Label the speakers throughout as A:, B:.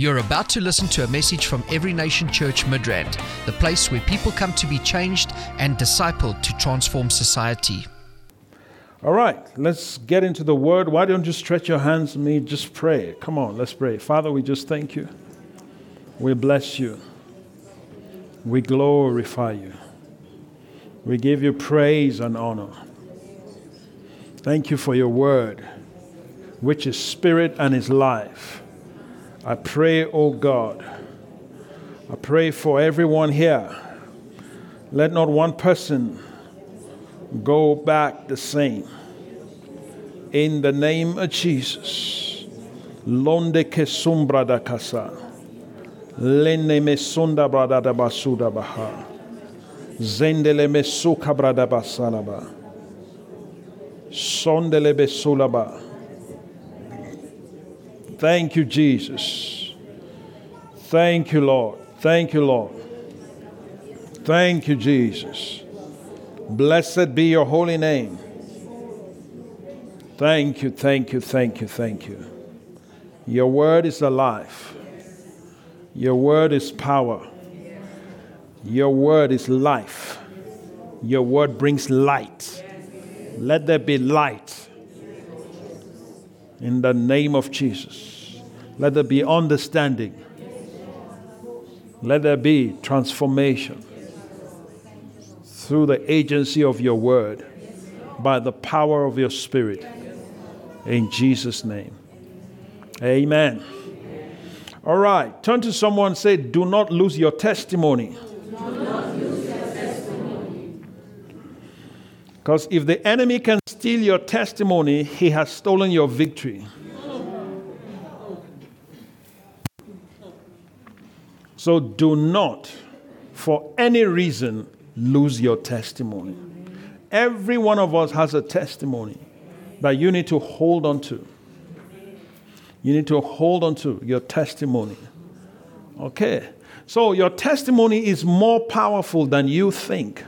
A: You're about to listen to a message from Every Nation Church Midrand, the place where people come to be changed and discipled to transform society.
B: All right, let's get into the word. Why don't you stretch your hands to me? Just pray. Come on, let's pray. Father, we just thank you. We bless you. We glorify you. We give you praise and honor. Thank you for your word, which is spirit and is life. I pray, oh God, I pray for everyone here. Let not one person go back the same. In the name of Jesus. Londe ke sumbra da casa. Lene me sunda brada da basuda baha. Zendele me suka brada basalaba. Sondele besulaba. Thank you, Jesus. Thank you, Lord. Thank you, Lord. Thank you, Jesus. Blessed be your holy name. Thank you, thank you, thank you, thank you. Your word is alive. Your word is power. Your word is life. Your word brings light. Let there be light. In the name of Jesus. Let there be understanding. Let there be transformation through the agency of your word, by the power of your spirit. In Jesus' name. Amen. All right. Turn to someone and say, Do not lose your testimony. Because if the enemy can steal your testimony, he has stolen your victory. So do not, for any reason, lose your testimony. Every one of us has a testimony that you need to hold on to. You need to hold on to your testimony. Okay. So your testimony is more powerful than you think.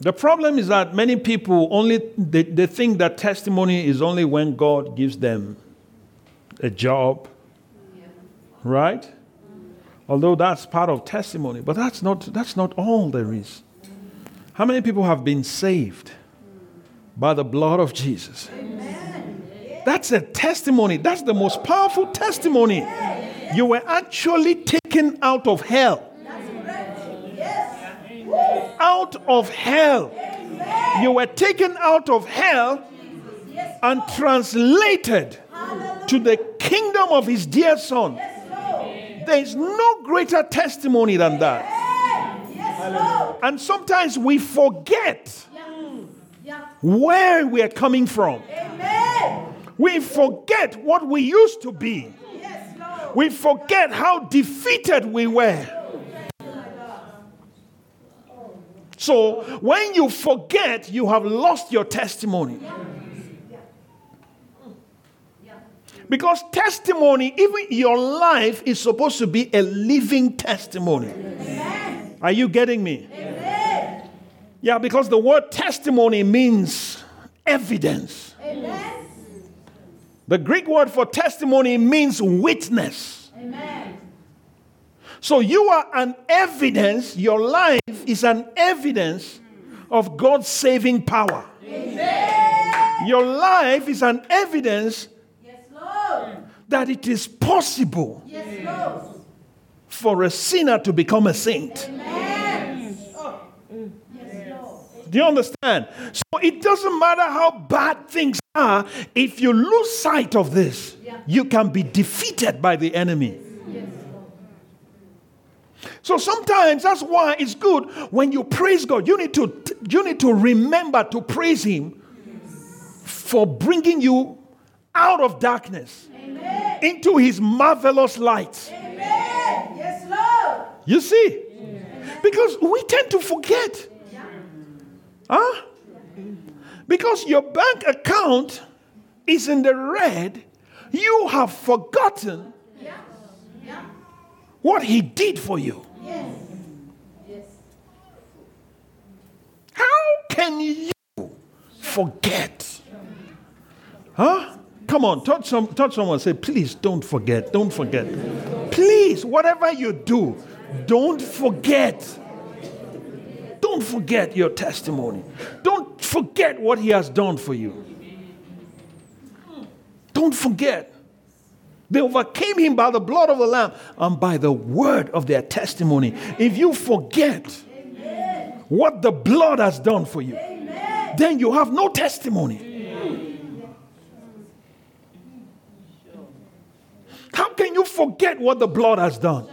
B: The problem is that many people only they, they think that testimony is only when God gives them a job, right? Although that's part of testimony, but that's not, that's not all there is. How many people have been saved by the blood of Jesus? That's a testimony. That's the most powerful testimony. You were actually taken out of hell. Out of hell. You were taken out of hell and translated to the kingdom of his dear son. There is no greater testimony than that. And sometimes we forget where we are coming from. We forget what we used to be. We forget how defeated we were. So when you forget, you have lost your testimony. Because testimony, even your life, is supposed to be a living testimony. Amen. Are you getting me? Amen. Yeah, because the word testimony means evidence. Amen. The Greek word for testimony means witness. Amen. So you are an evidence, your life is an evidence of God's saving power. Amen. Your life is an evidence that it is possible yes, for a sinner to become a saint. Mm. Do you understand? So it doesn't matter how bad things are, if you lose sight of this, yeah. you can be defeated by the enemy. So sometimes that's why it's good when you praise God. You need to you need to remember to praise him for bringing you out of darkness Amen. into his marvelous light. Amen. Yes, Lord. You see? Because we tend to forget. Yeah. Huh? Because your bank account is in the red, you have forgotten. Yeah. what he did for you. Yes. Yes. How can you forget? Huh? Come on, touch, some, touch someone. Say, please don't forget. Don't forget. Please, whatever you do, don't forget. Don't forget your testimony. Don't forget what He has done for you. Don't forget. They overcame him by the blood of the Lamb and by the word of their testimony. If you forget Amen. what the blood has done for you, Amen. then you have no testimony. How can you forget what the blood has done?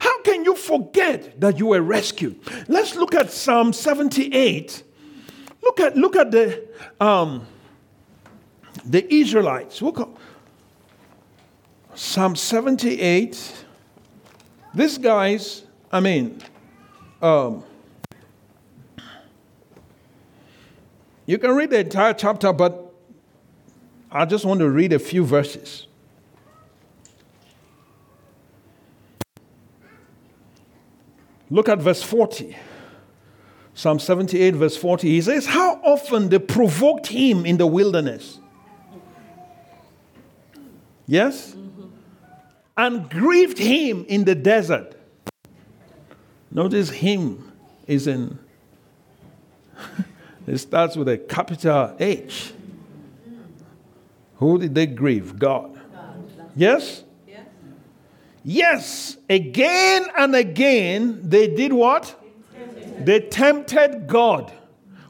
B: How can you forget that you were rescued? Let's look at Psalm 78. Look at, look at the, um, the Israelites. Look Psalm 78. These guys, I mean, um, you can read the entire chapter, but I just want to read a few verses. Look at verse 40. Psalm 78, verse 40. He says, How often they provoked him in the wilderness. Yes? Mm-hmm. And grieved him in the desert. Notice him is in, it starts with a capital H. Who did they grieve? God. Yes? Yes. Again and again, they did what? They tempted God.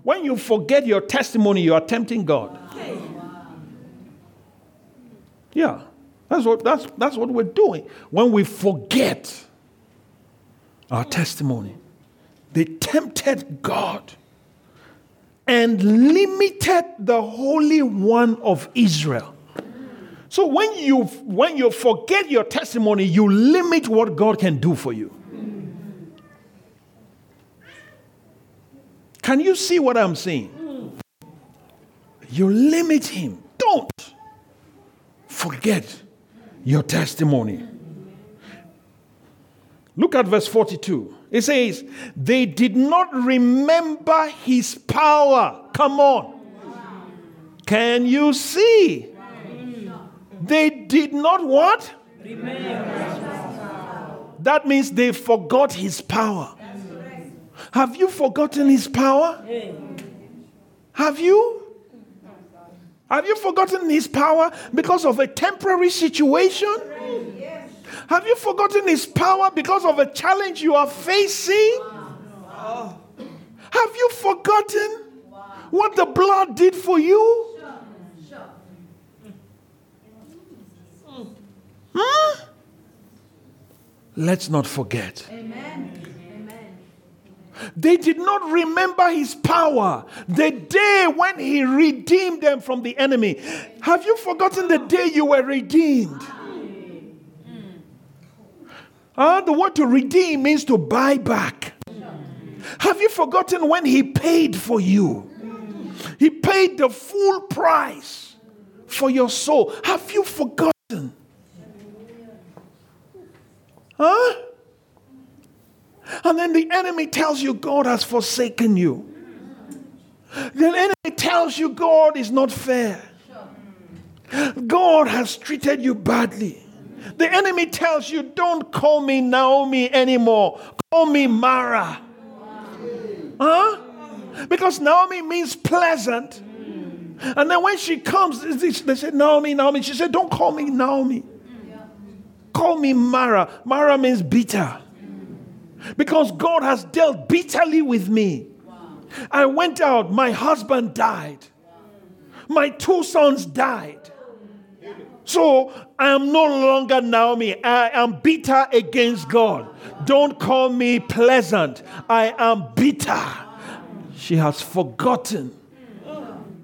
B: When you forget your testimony, you are tempting God. Yeah. That's what, that's, that's what we're doing. When we forget our testimony, they tempted God and limited the Holy One of Israel. So when you when you forget your testimony, you limit what God can do for you. Can you see what I'm saying? You limit him. Don't forget your testimony. Look at verse 42. It says, They did not remember his power. Come on. Can you see? They did not what? That means they forgot his power. Have you forgotten his power? Have you? Have you forgotten his power because of a temporary situation? Have you forgotten his power because of a challenge you are facing? Have you forgotten what the blood did for you? Huh? Let's not forget. Amen. They did not remember his power. The day when he redeemed them from the enemy. Have you forgotten the day you were redeemed? Uh, the word to redeem means to buy back. Have you forgotten when he paid for you? He paid the full price for your soul. Have you forgotten? Huh? And then the enemy tells you God has forsaken you. The enemy tells you God is not fair. God has treated you badly. The enemy tells you, don't call me Naomi anymore. Call me Mara. Huh? Because Naomi means pleasant. And then when she comes, they said, Naomi, Naomi. She said, don't call me Naomi. Call me Mara. Mara means bitter because God has dealt bitterly with me. I went out, my husband died, my two sons died. So I am no longer Naomi. I am bitter against God. Don't call me pleasant. I am bitter. She has forgotten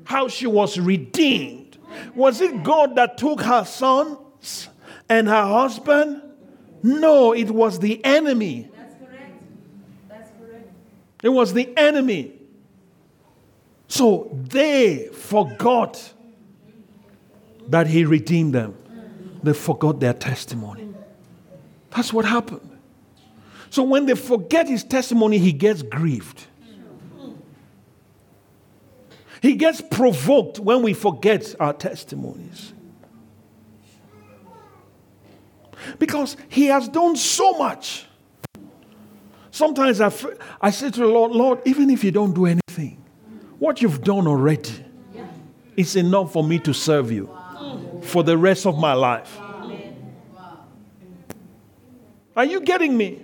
B: how she was redeemed. Was it God that took her sons and her husband? No, it was the enemy That's correct. That's correct. it was the enemy. So they forgot that he redeemed them. They forgot their testimony. That's what happened. So when they forget his testimony, he gets grieved. He gets provoked when we forget our testimonies. Because he has done so much. Sometimes I, I say to the Lord, Lord, even if you don't do anything, what you've done already is enough for me to serve you for the rest of my life. Are you getting me?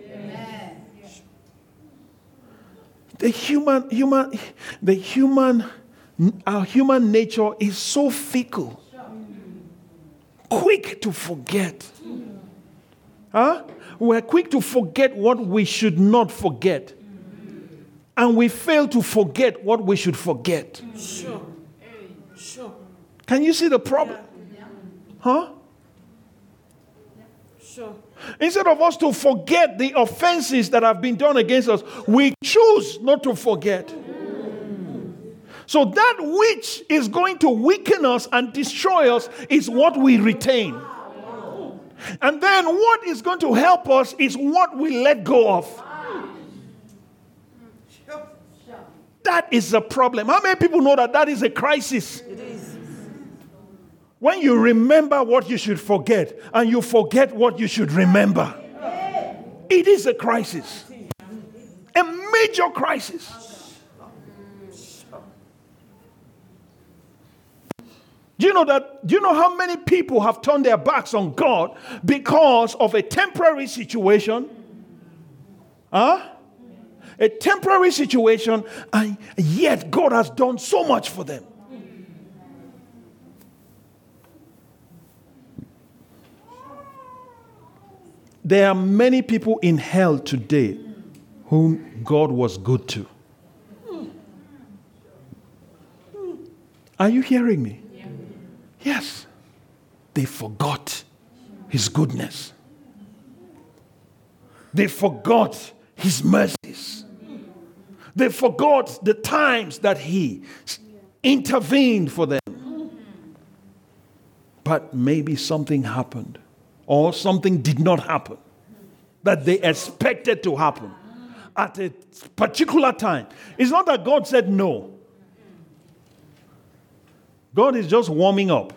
B: The human, human, the human our human nature is so fickle, quick to forget. Huh? We're quick to forget what we should not forget. And we fail to forget what we should forget. Sure. Sure. Can you see the problem? Huh? Sure. Instead of us to forget the offenses that have been done against us, we choose not to forget. So that which is going to weaken us and destroy us is what we retain. And then what is going to help us is what we let go of. That is a problem. How many people know that that is a crisis? When you remember what you should forget and you forget what you should remember, it is a crisis. A major crisis. Do you know that? Do you know how many people have turned their backs on God because of a temporary situation? Huh? A temporary situation, and yet God has done so much for them. There are many people in hell today whom God was good to. Are you hearing me? Yes, they forgot his goodness. They forgot his mercies. They forgot the times that he intervened for them. But maybe something happened, or something did not happen that they expected to happen at a particular time. It's not that God said no, God is just warming up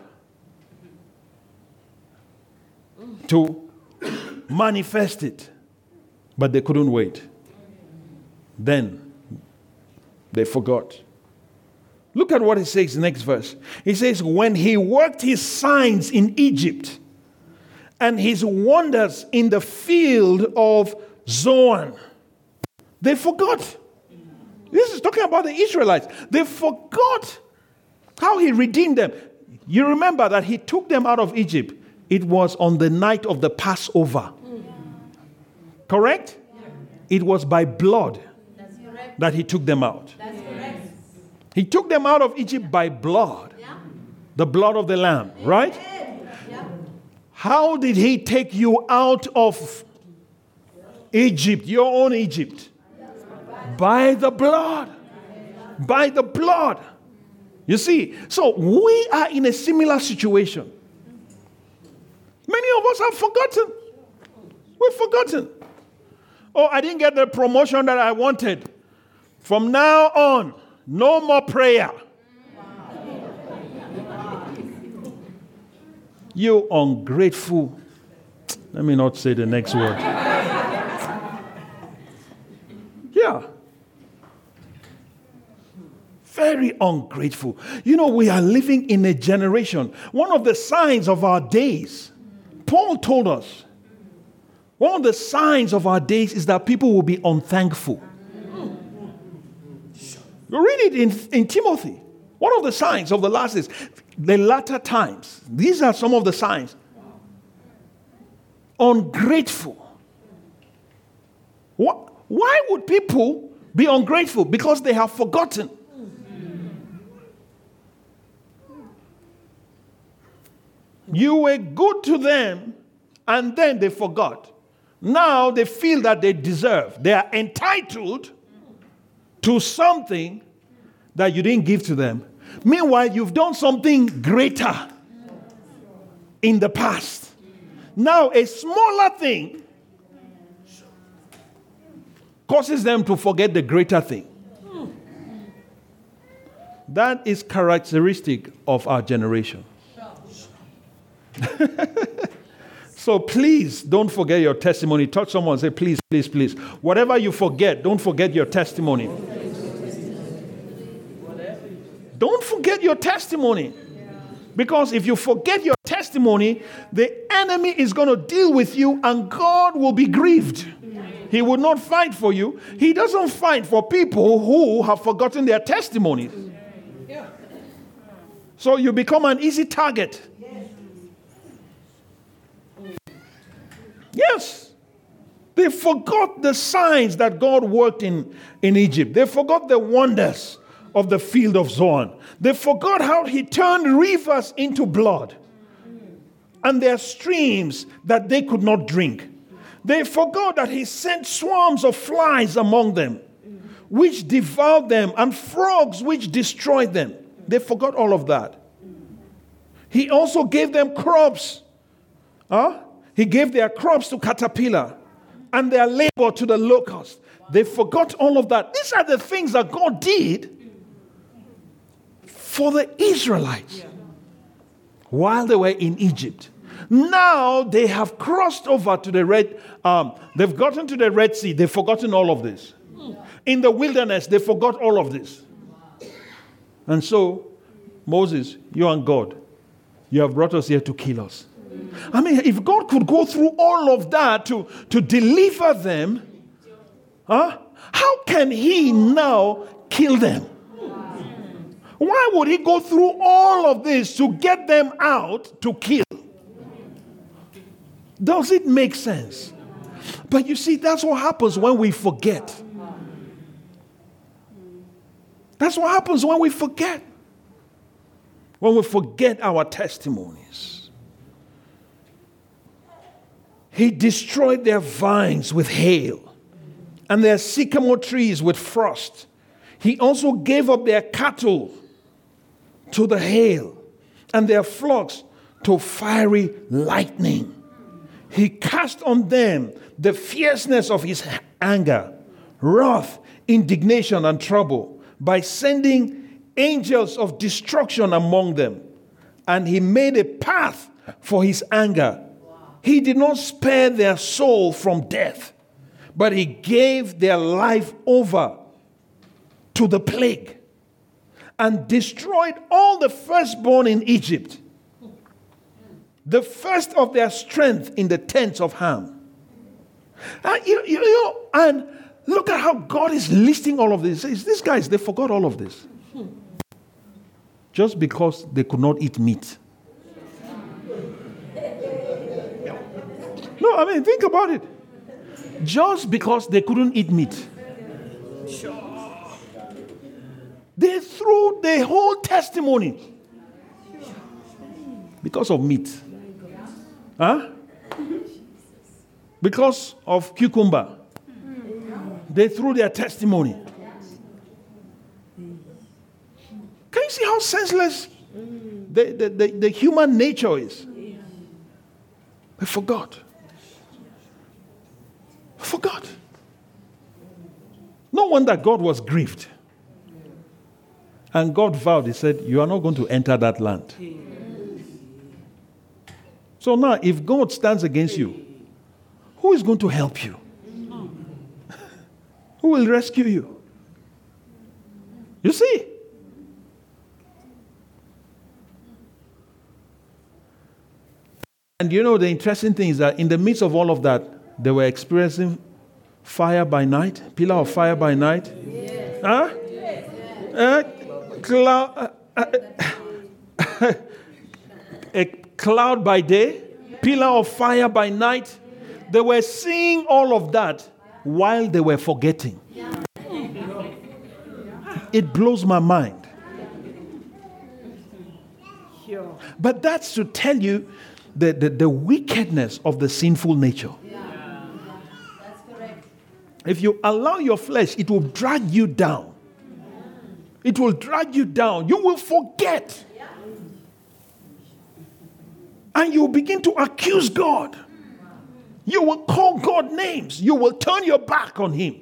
B: to manifest it, but they couldn't wait. Then they forgot. Look at what he says next verse. He says, When he worked his signs in Egypt and his wonders in the field of Zoan, they forgot. This is talking about the Israelites. They forgot how he redeemed them. You remember that he took them out of Egypt. It was on the night of the Passover. Correct? It was by blood that he took them out. He took them out of Egypt by blood. The blood of the lamb, right? How did he take you out of Egypt, your own Egypt? By the blood. By the blood. You see, so we are in a similar situation. Many of us have forgotten. We've forgotten. Oh, I didn't get the promotion that I wanted. From now on, no more prayer. You ungrateful. Let me not say the next word. yeah. Very ungrateful. You know, we are living in a generation. One of the signs of our days, Paul told us, one of the signs of our days is that people will be unthankful. You read it in, in Timothy. One of the signs of the last is the latter times. These are some of the signs. Ungrateful. Why would people be ungrateful? Because they have forgotten. You were good to them, and then they forgot. Now they feel that they deserve, they are entitled to something that you didn't give to them. Meanwhile, you've done something greater in the past. Now, a smaller thing causes them to forget the greater thing. That is characteristic of our generation. so please don't forget your testimony. Touch someone say, please, please, please. Whatever you forget, don't forget your testimony. Don't forget your testimony. Because if you forget your testimony, the enemy is going to deal with you and God will be grieved. He will not fight for you. He doesn't fight for people who have forgotten their testimonies. So you become an easy target. Yes. They forgot the signs that God worked in, in Egypt. They forgot the wonders of the field of Zoan. They forgot how he turned rivers into blood and their streams that they could not drink. They forgot that he sent swarms of flies among them, which devoured them, and frogs which destroyed them. They forgot all of that. He also gave them crops. Huh? He gave their crops to caterpillar and their labor to the locust. They forgot all of that. These are the things that God did for the Israelites while they were in Egypt. Now they have crossed over to the Red, um, they've gotten to the Red Sea. They've forgotten all of this. In the wilderness, they forgot all of this. And so, Moses, you and God, you have brought us here to kill us. I mean, if God could go through all of that to, to deliver them, huh? how can He now kill them? Why would He go through all of this to get them out to kill? Does it make sense? But you see, that's what happens when we forget. That's what happens when we forget. When we forget our testimonies. He destroyed their vines with hail and their sycamore trees with frost. He also gave up their cattle to the hail and their flocks to fiery lightning. He cast on them the fierceness of his anger, wrath, indignation, and trouble by sending angels of destruction among them. And he made a path for his anger. He did not spare their soul from death, but he gave their life over to the plague and destroyed all the firstborn in Egypt the first of their strength in the tents of Ham. And, you, you, you know, and look at how God is listing all of this. These guys, they forgot all of this. Just because they could not eat meat. No, I mean, think about it. Just because they couldn't eat meat. They threw the whole testimony because of meat. Huh? Because of cucumber. They threw their testimony. Can you see how senseless the, the, the, the human nature is? They forgot. Forgot. No wonder God was grieved. And God vowed, He said, You are not going to enter that land. So now, if God stands against you, who is going to help you? who will rescue you? You see? And you know, the interesting thing is that in the midst of all of that, they were experiencing fire by night, pillar of fire by night. Yes. Huh? Yes. Uh, cloud, uh, uh, cloud by day, pillar of fire by night. They were seeing all of that while they were forgetting. It blows my mind. But that's to tell you the, the, the wickedness of the sinful nature. If you allow your flesh, it will drag you down. It will drag you down. You will forget and you begin to accuse God. You will call God names. You will turn your back on Him.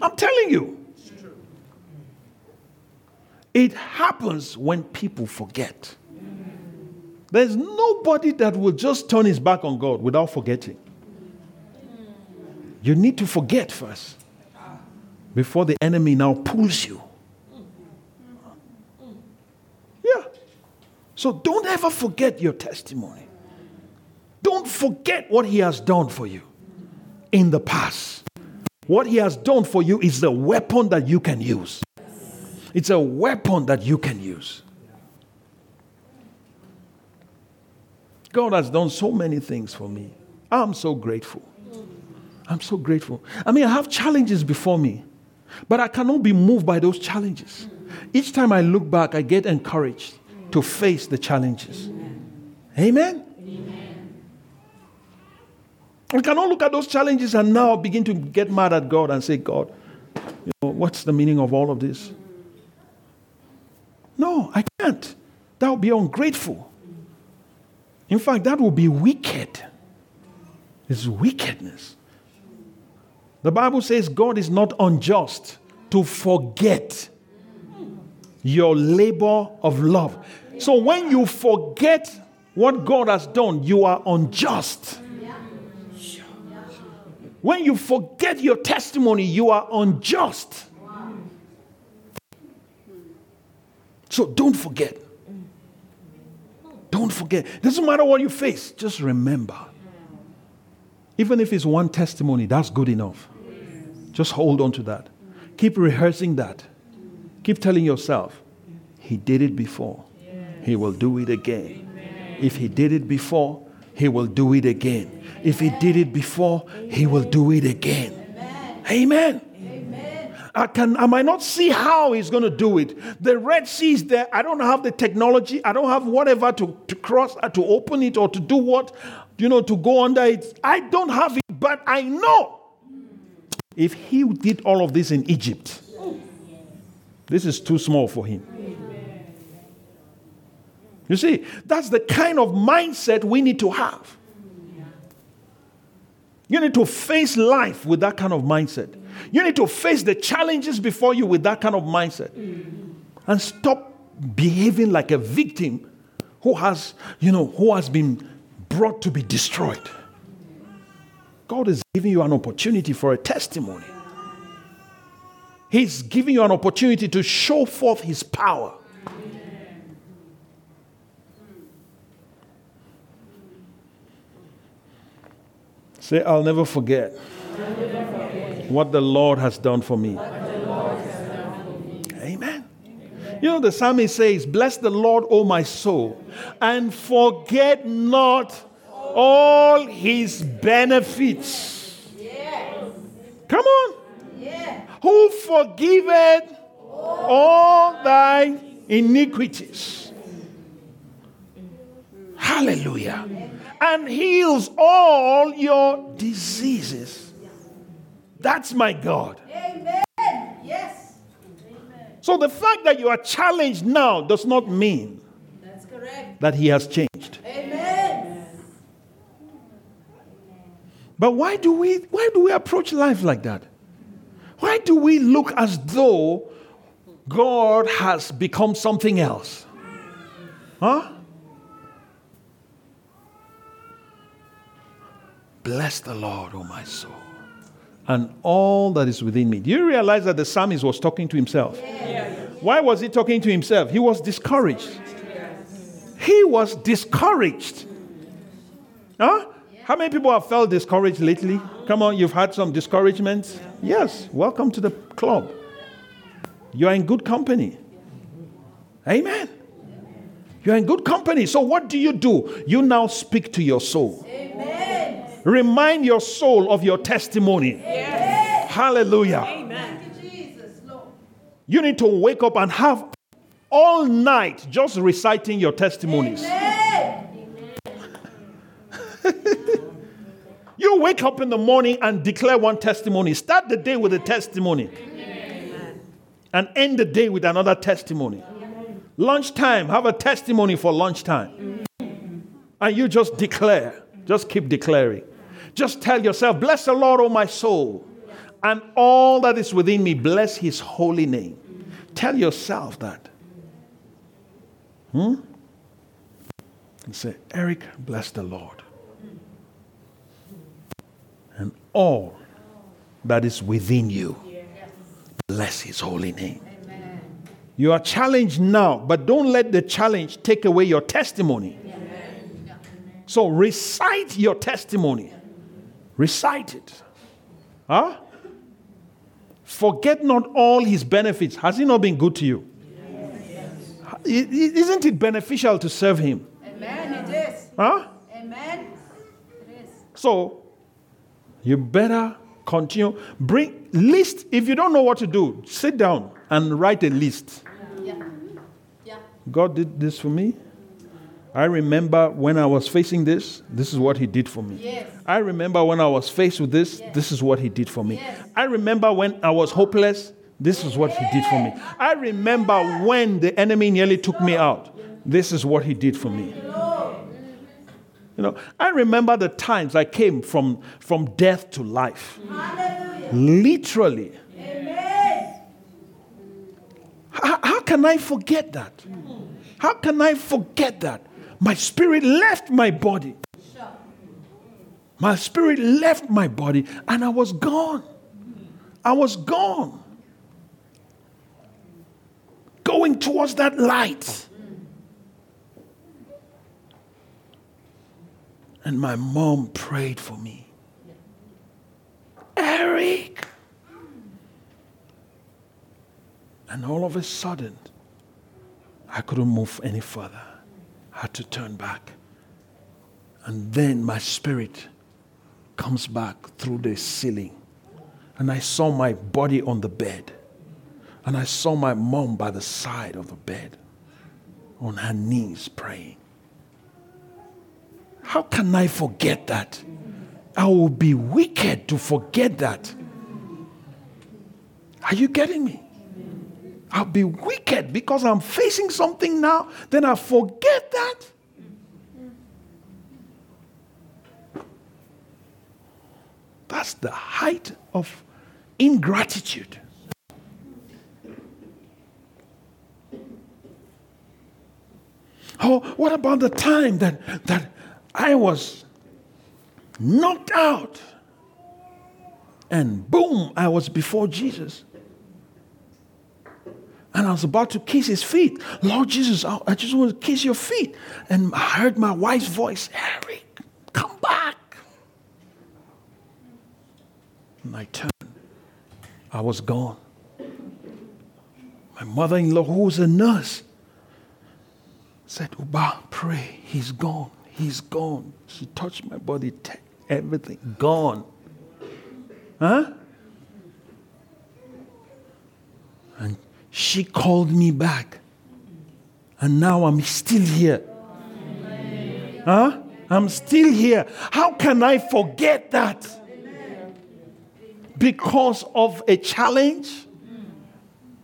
B: I'm telling you. It happens when people forget. There's nobody that will just turn his back on God without forgetting. You need to forget first before the enemy now pulls you. Yeah. So don't ever forget your testimony. Don't forget what he has done for you in the past. What he has done for you is a weapon that you can use. It's a weapon that you can use. God has done so many things for me. I'm so grateful. I'm so grateful. I mean, I have challenges before me, but I cannot be moved by those challenges. Each time I look back, I get encouraged to face the challenges. Amen? We cannot look at those challenges and now begin to get mad at God and say, God, you know, what's the meaning of all of this? No, I can't. That would be ungrateful. In fact, that would be wicked. It's wickedness. The Bible says God is not unjust to forget your labor of love. So when you forget what God has done, you are unjust. When you forget your testimony, you are unjust. So don't forget. Don't forget. Doesn't matter what you face, just remember. Even if it's one testimony, that's good enough. Just hold on to that. Keep rehearsing that. Keep telling yourself, He did it before. He will do it again. If He did it before, He will do it again. If He did it before, He will do it again. Amen. I can I might not see how he's going to do it. The Red Sea is there. I don't have the technology. I don't have whatever to, to cross, uh, to open it, or to do what, you know, to go under it. I don't have it, but I know if he did all of this in Egypt, this is too small for him. You see, that's the kind of mindset we need to have. You need to face life with that kind of mindset. You need to face the challenges before you with that kind of mindset. And stop behaving like a victim who has, you know, who has been brought to be destroyed. God is giving you an opportunity for a testimony. He's giving you an opportunity to show forth his power. Say, I'll never forget, what the Lord has done for me. Amen. You know, the psalmist says, Bless the Lord, O my soul, and forget not all his benefits. Come on. Who forgiveth all thy iniquities. Hallelujah and heals all your diseases. That's my God. Amen. Yes. So the fact that you are challenged now does not mean that He has changed. Amen. But why do we why do we approach life like that? Why do we look as though God has become something else? Huh? Bless the Lord, O my soul, and all that is within me. Do you realize that the psalmist was talking to himself? Yes. Why was he talking to himself? He was discouraged. Yes. He was discouraged. Huh? How many people have felt discouraged lately? Come on, you've had some discouragements? Yes, welcome to the club. You are in good company. Amen. You're in good company. So, what do you do? You now speak to your soul. Amen. Remind your soul of your testimony. Yes. Hallelujah. Amen. You need to wake up and have all night just reciting your testimonies. Wake up in the morning and declare one testimony. Start the day with a testimony. Amen. And end the day with another testimony. Lunchtime, have a testimony for lunchtime. And you just declare. Just keep declaring. Just tell yourself, Bless the Lord, O my soul, and all that is within me, bless his holy name. Tell yourself that. Hmm? And say, Eric, bless the Lord. And all that is within you, bless his holy name. You are challenged now, but don't let the challenge take away your testimony. So recite your testimony. Recite it. Huh? Forget not all his benefits. Has he not been good to you? Yes. Isn't it beneficial to serve him?
C: Amen. It is.
B: Huh?
C: Amen. It is.
B: So you better continue. Bring list. If you don't know what to do, sit down and write a list.
C: Yeah. Yeah.
B: God did this for me. I remember when I was facing this, this is what He did for me.
C: Yes.
B: I remember when I was faced with this,
C: Yes.
B: this is what He did for me.
C: Yes.
B: I remember when I was hopeless, this is what He did for me. I remember when the enemy nearly took me out, this is what He did for me. You know, I remember the times I came from, from death to life. Hallelujah. Literally. How, how can I forget that? How can I forget that? My spirit left my body. My spirit left my body and I was gone. I was gone. Going towards that light. And my mom prayed for me. Eric. And all of a sudden, I couldn't move any further. I had to turn back. And then my spirit comes back through the ceiling. And I saw my body on the bed. And I saw my mom by the side of the bed, on her knees praying. How can I forget that? I will be wicked to forget that. Are you getting me? I'll be wicked because I'm facing something now, then I forget that. That's the height of ingratitude. Oh, what about the time that, that I was knocked out and boom, I was before Jesus? And I was about to kiss his feet. Lord Jesus, I just want to kiss your feet. And I heard my wife's voice, Eric, come back. And I turned. I was gone. My mother in law, who was a nurse, said, Uba, pray. He's gone. He's gone. She touched my body, everything gone. Huh? And she called me back. And now I'm still here. Huh? I'm still here. How can I forget that? Because of a challenge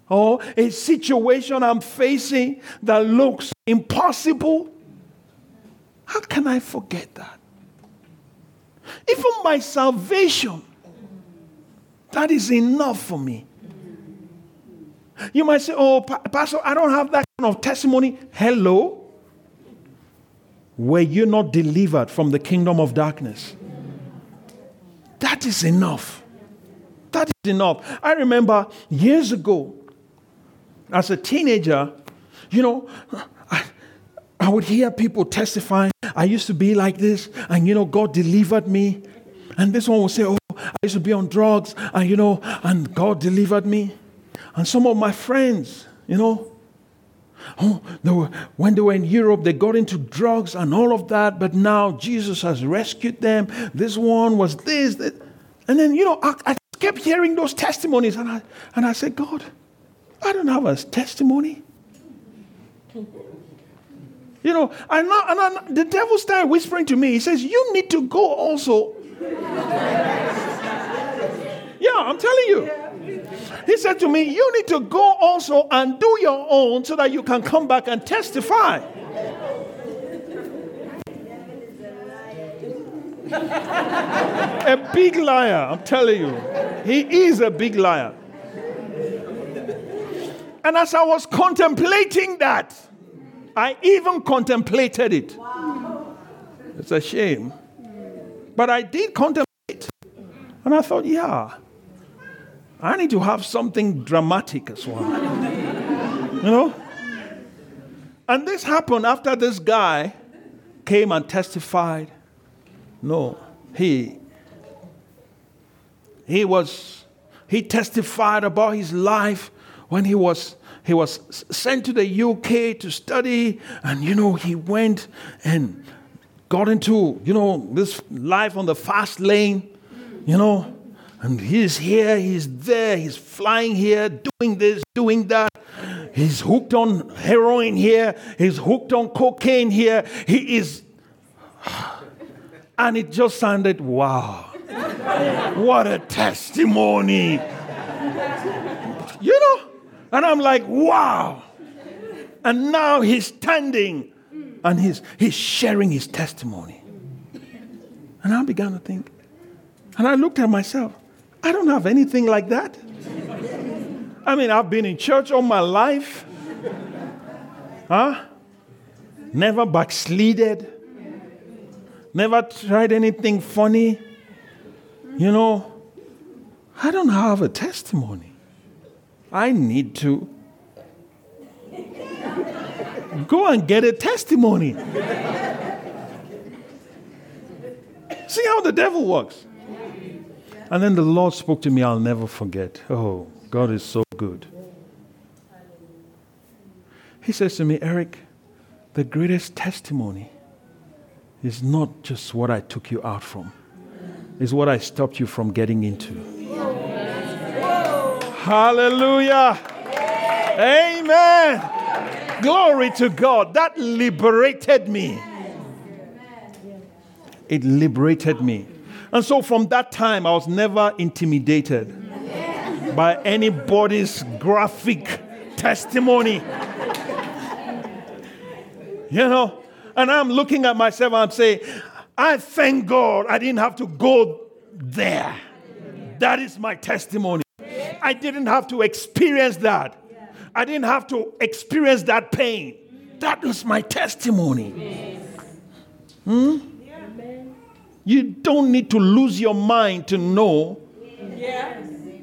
B: or a situation I'm facing that looks impossible. How can I forget that? Even my salvation, that is enough for me. You might say, Oh, Pa- Pastor, I don't have that kind of testimony. Hello? Were you not delivered from the kingdom of darkness? That is enough. That is enough. I remember years ago, as a teenager, you know, I, I would hear people testifying, I used to be like this, and you know, God delivered me. And this one would say, Oh, I used to be on drugs, and you know, and God delivered me. And some of my friends, you know, oh, they were, when they were in Europe, they got into drugs and all of that, but now Jesus has rescued them. This one was this, that. And then, you know, I, I kept hearing those testimonies, and I, and I said, God, I don't have a testimony. You know, and, and I, the devil started whispering to me. He says, You need to go also. yeah, I'm telling you. He said to me, You need to go also and do your own so that you can come back and testify. a big liar, I'm telling you. He is a big liar. And as I was contemplating that, I even contemplated it. It's a shame. But I did contemplate. And I thought, yeah, I need to have something dramatic as well. you know? And this happened after this guy came and testified. No, he he was he testified about his life when he was he was sent to the UK to study and you know he went and got into you know this life on the fast lane you know and he's here he's there he's flying here doing this doing that he's hooked on heroin here he's hooked on cocaine here he is and it just sounded wow what a testimony. You know? And I'm like, wow. And now he's standing and he's, he's sharing his testimony. And I began to think, and I looked at myself, I don't have anything like that. I mean, I've been in church all my life. Huh? Never backslided. Never tried anything funny. You know, I don't have a testimony. I need to go and get a testimony. See how the devil works. And then the Lord spoke to me, I'll never forget. Oh, God is so good. He says to me, Eric, the greatest testimony is not just what I took you out from is what I stopped you from getting into. Hallelujah. Amen. Glory to God. That liberated me. It liberated me. And so from that time, I was never intimidated by anybody's graphic testimony. You know, and I'm looking at myself and I'm saying, I thank God I didn't have to go there. That is my testimony. I didn't have to experience that. I didn't have to experience that pain. That was my testimony. Hmm? You don't need to lose your mind to know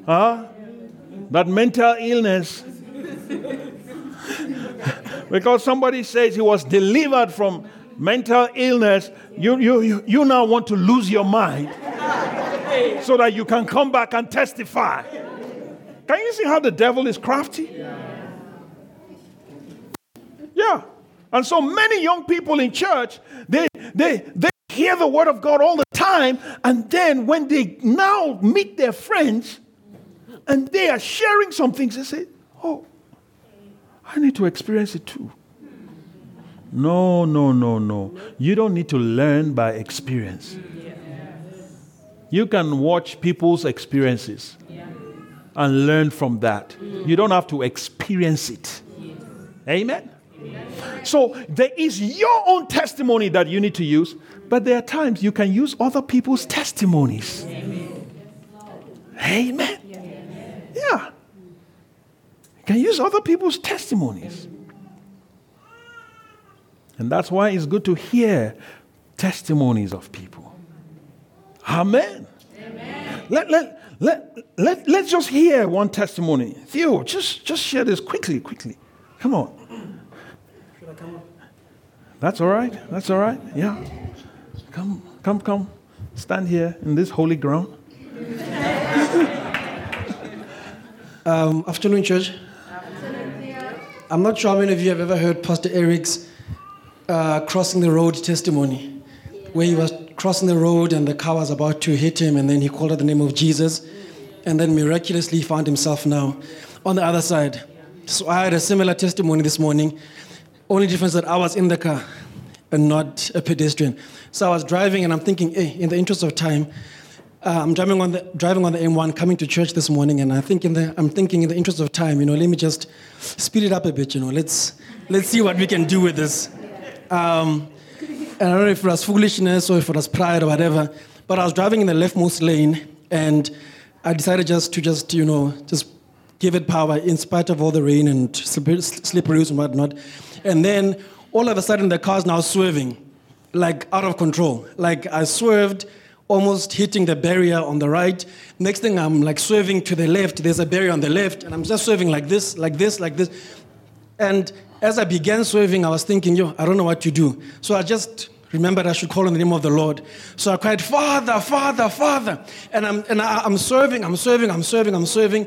B: huh, that mental illness. because somebody says he was delivered from mental illness, you, you, you now want to lose your mind so that you can come back and testify. Can you see how the devil is crafty? Yeah. And so many young people in church, they, they, they hear the word of God all the time, and then when they now meet their friends and they are sharing some things, they say, Oh, I need to experience it too. No, no, no, no. You don't need to learn by experience. You can watch people's experiences and learn from that. You don't have to experience it. Amen? So there is your own testimony that you need to use, but there are times you can use other people's testimonies. Amen. Yeah. You can use other people's testimonies. And that's why it's good to hear testimonies of people. Amen. Amen. Let, let, let, let, let's just hear one testimony. Theo, just, just share this quickly, quickly. Come on. Should I come That's all right. That's all right. Yeah. Come, come, come. Stand here in this holy ground.
D: um, afternoon, church. I'm not sure how many of you have ever heard Pastor Eric's uh, crossing the road testimony, where he was crossing the road and the car was about to hit him, and then he called out the name of Jesus, and then miraculously found himself now on the other side. So I had a similar testimony this morning. Only difference that I was in the car and not a pedestrian. So I was driving, and I'm thinking, hey, in the interest of time, uh, I'm driving on the driving on the M1, coming to church this morning, and I think in the I'm thinking in the interest of time, you know, let me just speed it up a bit, you know. Let's let's see what we can do with this. Um, and I don't know if it was foolishness or if it was pride or whatever, but I was driving in the leftmost lane and I decided just to just, you know, just give it power in spite of all the rain and slippery roads and whatnot. And then all of a sudden the car's now swerving, like out of control. Like I swerved, almost hitting the barrier on the right. Next thing I'm like swerving to the left. There's a barrier on the left, and I'm just swerving like this, like this, like this. And as I began swerving, I was thinking, yo, I don't know what to do. So I just remembered I should call on the name of the Lord. So I cried, Father, Father, Father. And I'm, and I, I'm serving, I'm serving, I'm serving, I'm serving.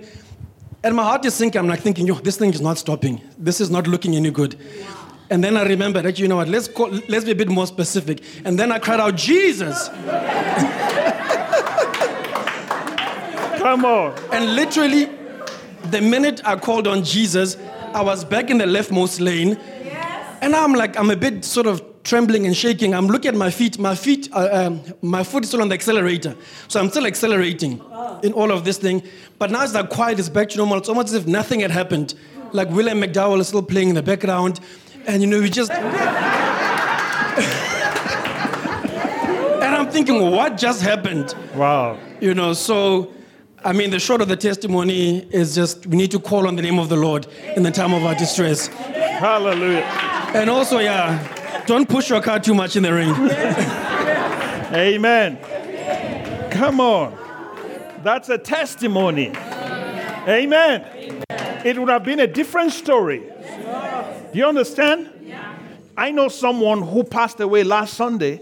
D: And my heart is sinking. I'm like thinking, yo, this thing is not stopping. This is not looking any good. And then I remembered that, you know what, let's, call, let's be a bit more specific. And then I cried out, Jesus.
B: Come on.
D: And literally, the minute I called on Jesus, I was back in the leftmost lane. And I'm like, I'm a bit sort of trembling and shaking. I'm looking at my feet. My feet, uh, um, my foot is still on the accelerator. So I'm still accelerating in all of this thing. But now it's like quiet, it's back to normal. It's almost as if nothing had happened. Like William McDowell is still playing in the background. And you know, we just. and I'm thinking, what just happened?
B: Wow.
D: You know, so I mean, the short of the testimony is just we need to call on the name of the Lord in the time of our distress.
B: Hallelujah.
D: And also, yeah, don't push your car too much in the rain.
B: Amen. Come on. That's a testimony. Amen. It would have been a different story. Do you understand? I know someone who passed away last Sunday.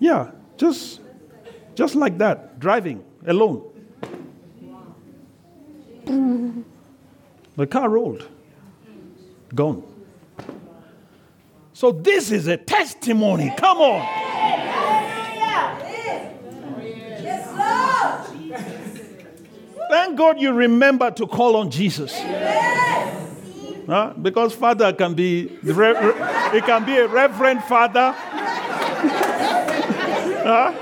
B: Yeah, just just like that, driving alone. The car rolled. Gone. So this is a testimony. Come on. Thank God you remember to call on Jesus. Huh? Because father can be re- re- it can be a reverend father. Huh?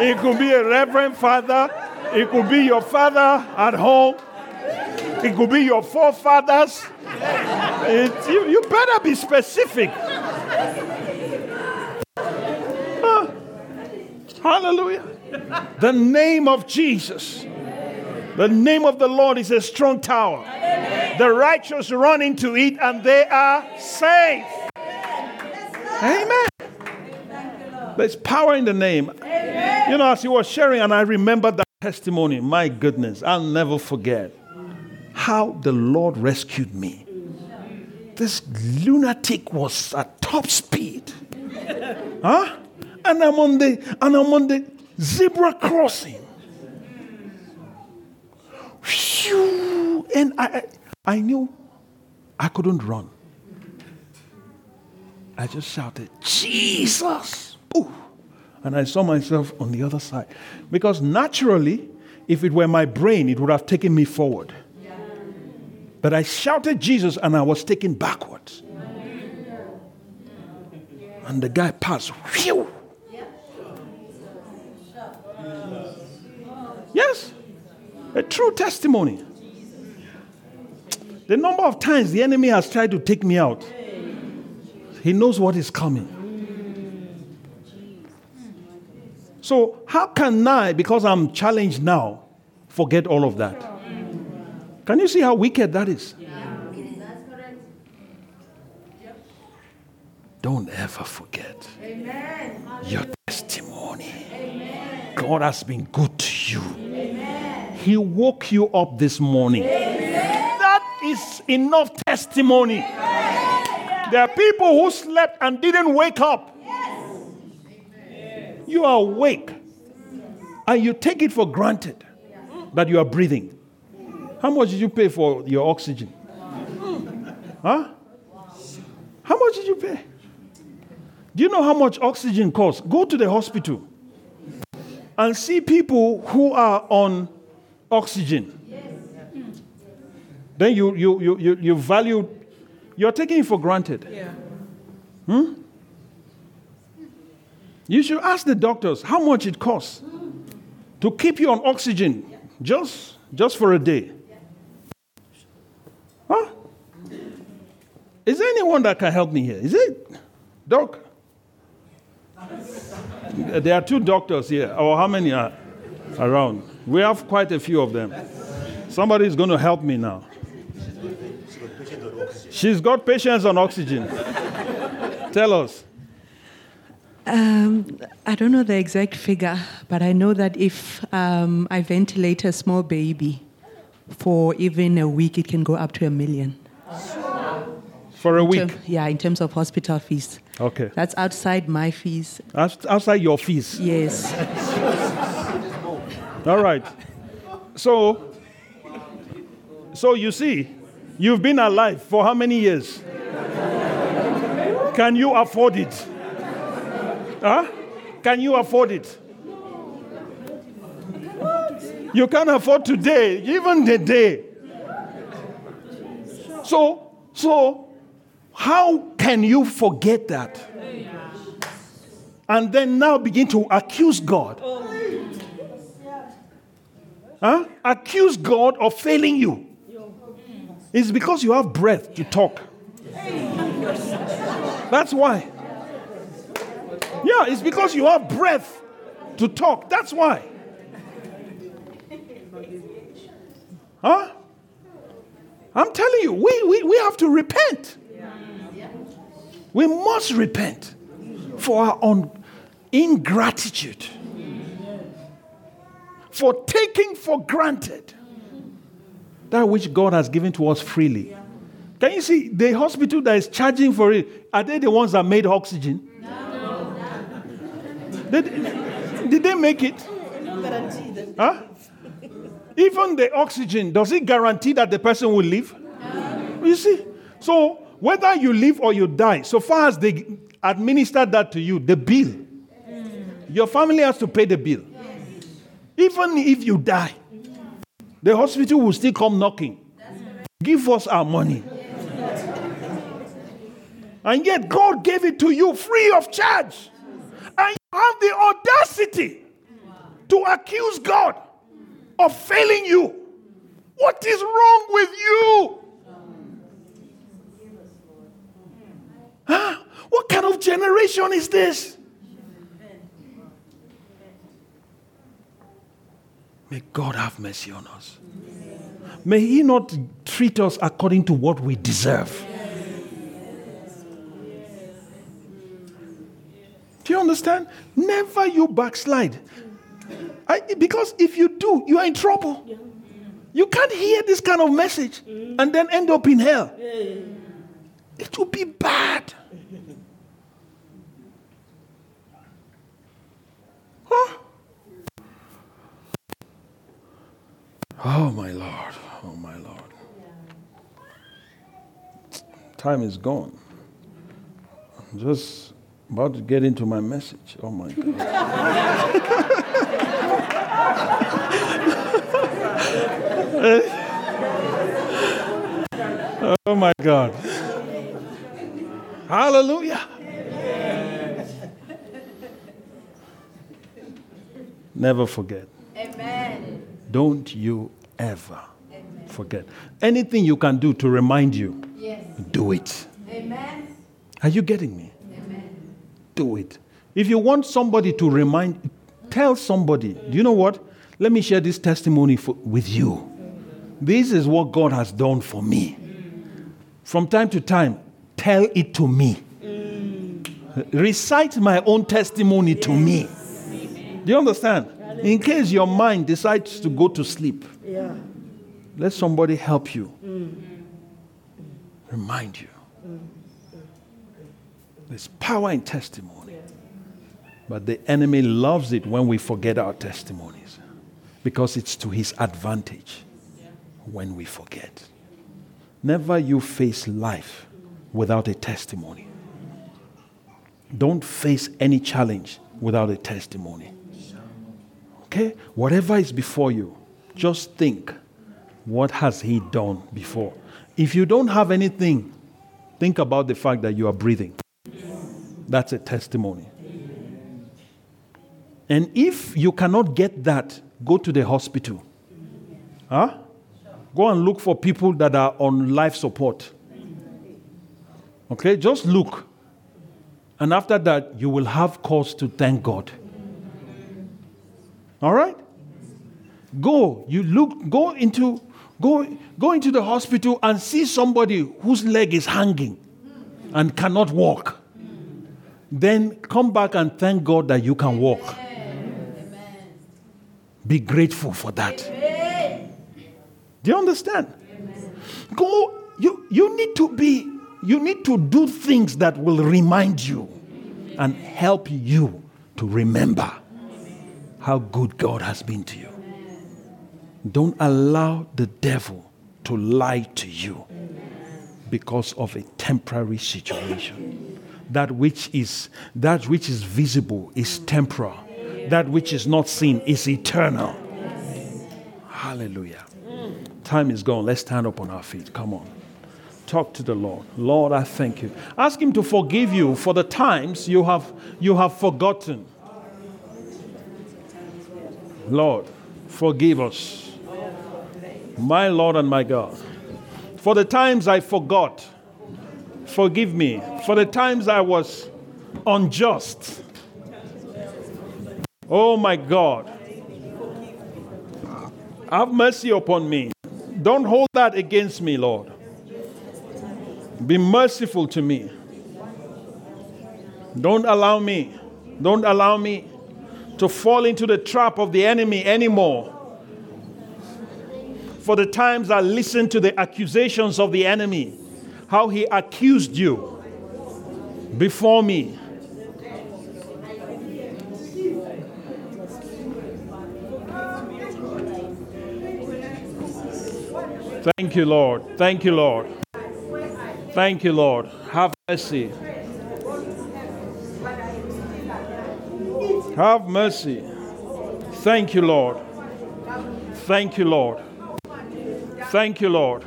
B: It could be a reverend father. It could be your father at home. It could be your forefathers. It- you, you better be specific. Huh? Hallelujah. The name of Jesus. The name of the Lord is a strong tower. The righteous run into it and they are safe. Amen. There's power in the name. You know, as he was sharing, and I remember that testimony, my goodness, I'll never forget how the Lord rescued me. This lunatic was at top speed. Huh? And I'm on the and I'm on the zebra crossing. Phew. And I, I knew I couldn't run. I just shouted, Jesus! Ooh. And I saw myself on the other side. Because naturally, if it were my brain, it would have taken me forward. But I shouted Jesus and I was taken backwards. And the guy passed. Phew. Yes, a true testimony. The number of times the enemy has tried to take me out, he knows what is coming. So, how can I, because I'm challenged now, forget all of that? Can you see how wicked that is? Don't ever forget your testimony. God has been good to you. He woke you up this morning. That is enough testimony. There are people who slept and didn't wake up. You are awake and you take it for granted that you are breathing. How much did you pay for your oxygen? Huh? How much did you pay? Do you know how much oxygen costs? Go to the hospital and see people who are on oxygen. Then you, you, you, you, you value, you're taking it for granted. Hmm? You should ask the doctors how much it costs to keep you on oxygen just, just for a day. Huh? Is there anyone that can help me here? Is it? Doc? There are two doctors here. Or how many are around? We have quite a few of them. Somebody is going to help me now. She's got patients on oxygen. Tell us.
E: Um, I don't know the exact figure, but I know that if um, I ventilate a small baby for even a week, it can go up to a million.
B: For a week.
E: term- yeah, in terms of hospital fees.
B: Okay.
E: That's outside my fees.
B: Outs- Outside your fees.
E: Yes.
B: All right. So, so you see, you've been alive for how many years? Can you afford it? Huh? Can you afford it? You can't afford today, even the day. So, so how can you forget that? And then now begin to accuse God. Huh? Accuse God of failing you. It's because you have breath to talk. That's why. Yeah, it's because you have breath to talk. That's why. Huh? I'm telling you, we, we, we have to repent. We must repent for our own ingratitude, for taking for granted that which God has given to us freely. Can you see the hospital that is charging for it? Are they the ones that made oxygen? Did, did they make it? Huh? Even the oxygen, does it guarantee that the person will live? You see? So, whether you live or you die, so far as they administer that to you, the bill, mm. your family has to pay the bill. Even if you die, the hospital will still come knocking. Give us our money. And yet, God gave it to you free of charge. And you have the audacity to accuse God of failing you. What is wrong with you? Huh? What kind of generation is this? May God have mercy on us. May He not treat us according to what we deserve. Do you understand? Never you backslide. I, because if you do, you are in trouble. You can't hear this kind of message mm. and then end up in hell. It will be bad. Huh? Oh, my Lord. Oh, my Lord. Time is gone. Just about to get into my message. Oh, my God. oh, my God. Hallelujah. Never forget.
C: Amen.
B: Don't you ever forget. Anything you can do to remind you,
C: Yes.
B: do it.
C: Amen.
B: Are you getting me? Do it. If you want somebody to remind, tell somebody, do you know what? Let me share this testimony for, with you. This is what God has done for me. From time to time, tell it to me. Mm. Recite my own testimony to me. Do you understand? In case your mind decides to go to sleep, let somebody help you, mm. remind you. Mm. There's power in testimony. But the enemy loves it when we forget our testimonies because it's to his advantage when we forget. Never you face life without a testimony. Don't face any challenge without a testimony. Okay? Whatever is before you, just think what has he done before? If you don't have anything, think about the fact that you are breathing. That's a testimony. And if you cannot get that, go to the hospital. Huh? Go and look for people that are on life support. Okay, just look. And after that, you will have cause to thank God. All right? Go. You look, go into Go, go into the hospital and see somebody whose leg is hanging and cannot walk. Then come back and thank God that you can walk. Be grateful for that. Do you understand? Go, you, you need to be, you need to do things that will remind you and help you to remember how good God has been to you. Don't allow the devil to lie to you because of a temporary situation. That which is that which is visible is temporal. That which is not seen is eternal. Hallelujah. Time is gone. Let's stand up on our feet. Come on. Talk to the Lord. Lord, I thank you. Ask him to forgive you for the times you have you have forgotten. Lord, forgive us my Lord and my God. For the times I forgot, forgive me. For the times I was unjust, oh my God, have mercy upon me. Don't hold that against me, Lord. Be merciful to me. Don't allow me, don't allow me to fall into the trap of the enemy anymore for the times I listened to the accusations of the enemy, how he accused you before me. Thank you, Lord. Thank you, Lord. Thank you, Lord. Have mercy. Have mercy. Thank you, Lord. Thank you, Lord. Thank you, Lord.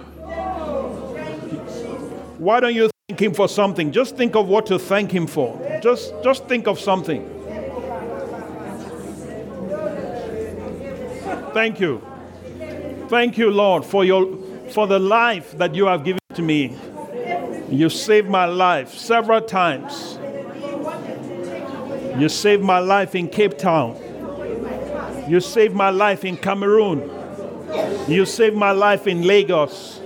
B: Why don't you thank Him for something? Just think of what to thank Him for. Just, just think of something. Thank you. Thank you, Lord, for, your, for the life that you have given to me. You saved my life several times. You saved my life in Cape Town. You saved my life in Cameroon. You saved my life in Lagos.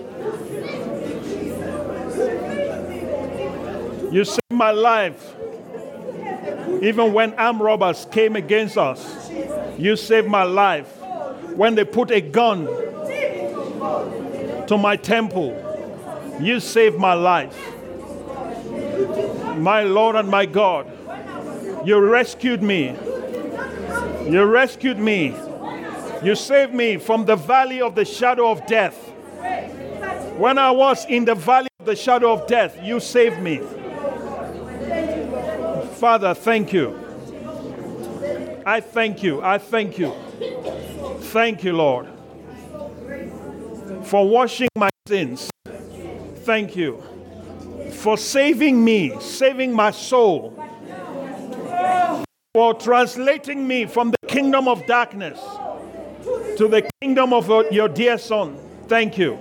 B: You saved my life even when armed robbers came against us. You saved my life when they put a gun to my temple. You saved my life. My Lord and my God, you rescued me. You rescued me you saved me from the valley of the shadow of death. When I was in the valley of the shadow of death, you saved me. Father, thank you. I thank you. I thank you. Thank you, Lord, for washing my sins. Thank you for saving me, saving my soul, for translating me from the kingdom of darkness to the kingdom of your dear Son. Thank you.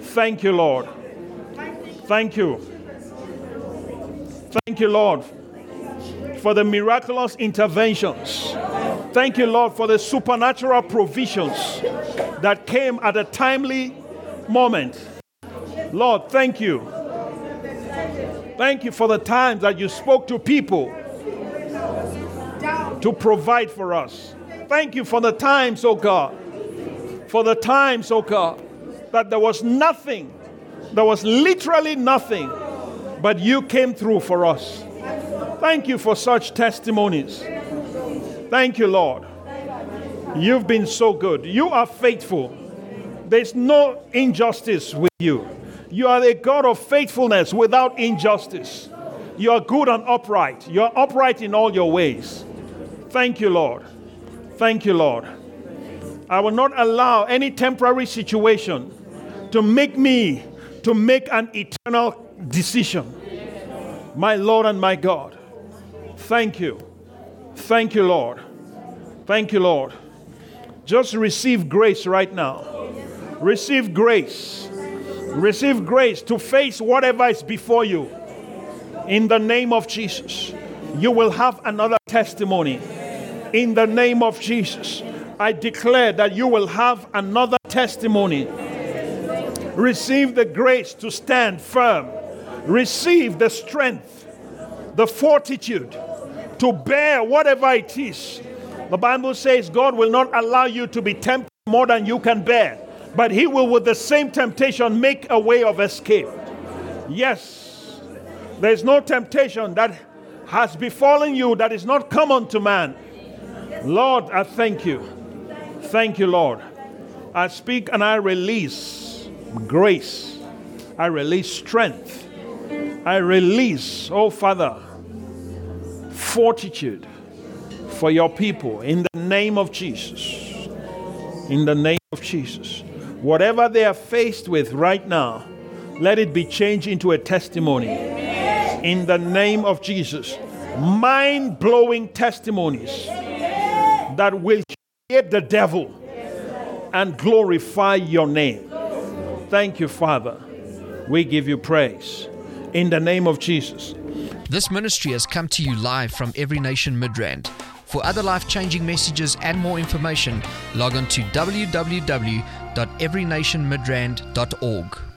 B: Thank you, Lord. Thank you. Thank you, Lord, for the miraculous interventions. Thank you, Lord, for the supernatural provisions that came at a timely moment. Lord, thank you. Thank you for the times that you spoke to people to provide for us. Thank you for the times, oh God. For the times, oh God, that there was nothing, there was literally nothing, but you came through for us. Thank you for such testimonies. Thank you, Lord. You've been so good. You are faithful. There's no injustice with you. You are a God of faithfulness without injustice. You are good and upright. You are upright in all your ways. Thank you, Lord. Thank you, Lord. I will not allow any temporary situation to make me to make an eternal decision. My Lord and my God. Thank you. Thank you, Lord. Thank you, Lord. Just receive grace right now. Receive grace. Receive grace to face whatever is before you. In the name of Jesus, you will have another testimony in the name of Jesus. I declare that you will have another testimony. Receive the grace to stand firm. Receive the strength, the fortitude to bear whatever it is. The Bible says God will not allow you to be tempted more than you can bear, but He will, with the same temptation, make a way of escape. Yes, there's no temptation that has befallen you that is not common to man. Lord, I thank you. Thank you, Lord. I speak and I release grace. I release strength. I release, oh Father, fortitude for your people in the name of Jesus. In the name of Jesus. Whatever they are faced with right now, let it be changed into a testimony. In the name of Jesus. Mind blowing testimonies that will hit the devil and glorify your name. Thank you, Father. We give you praise. In the name of Jesus.
A: This ministry has come to you live from Every Nation Midrand. For other life changing messages and more information, log on to www.everynationmidrand.org.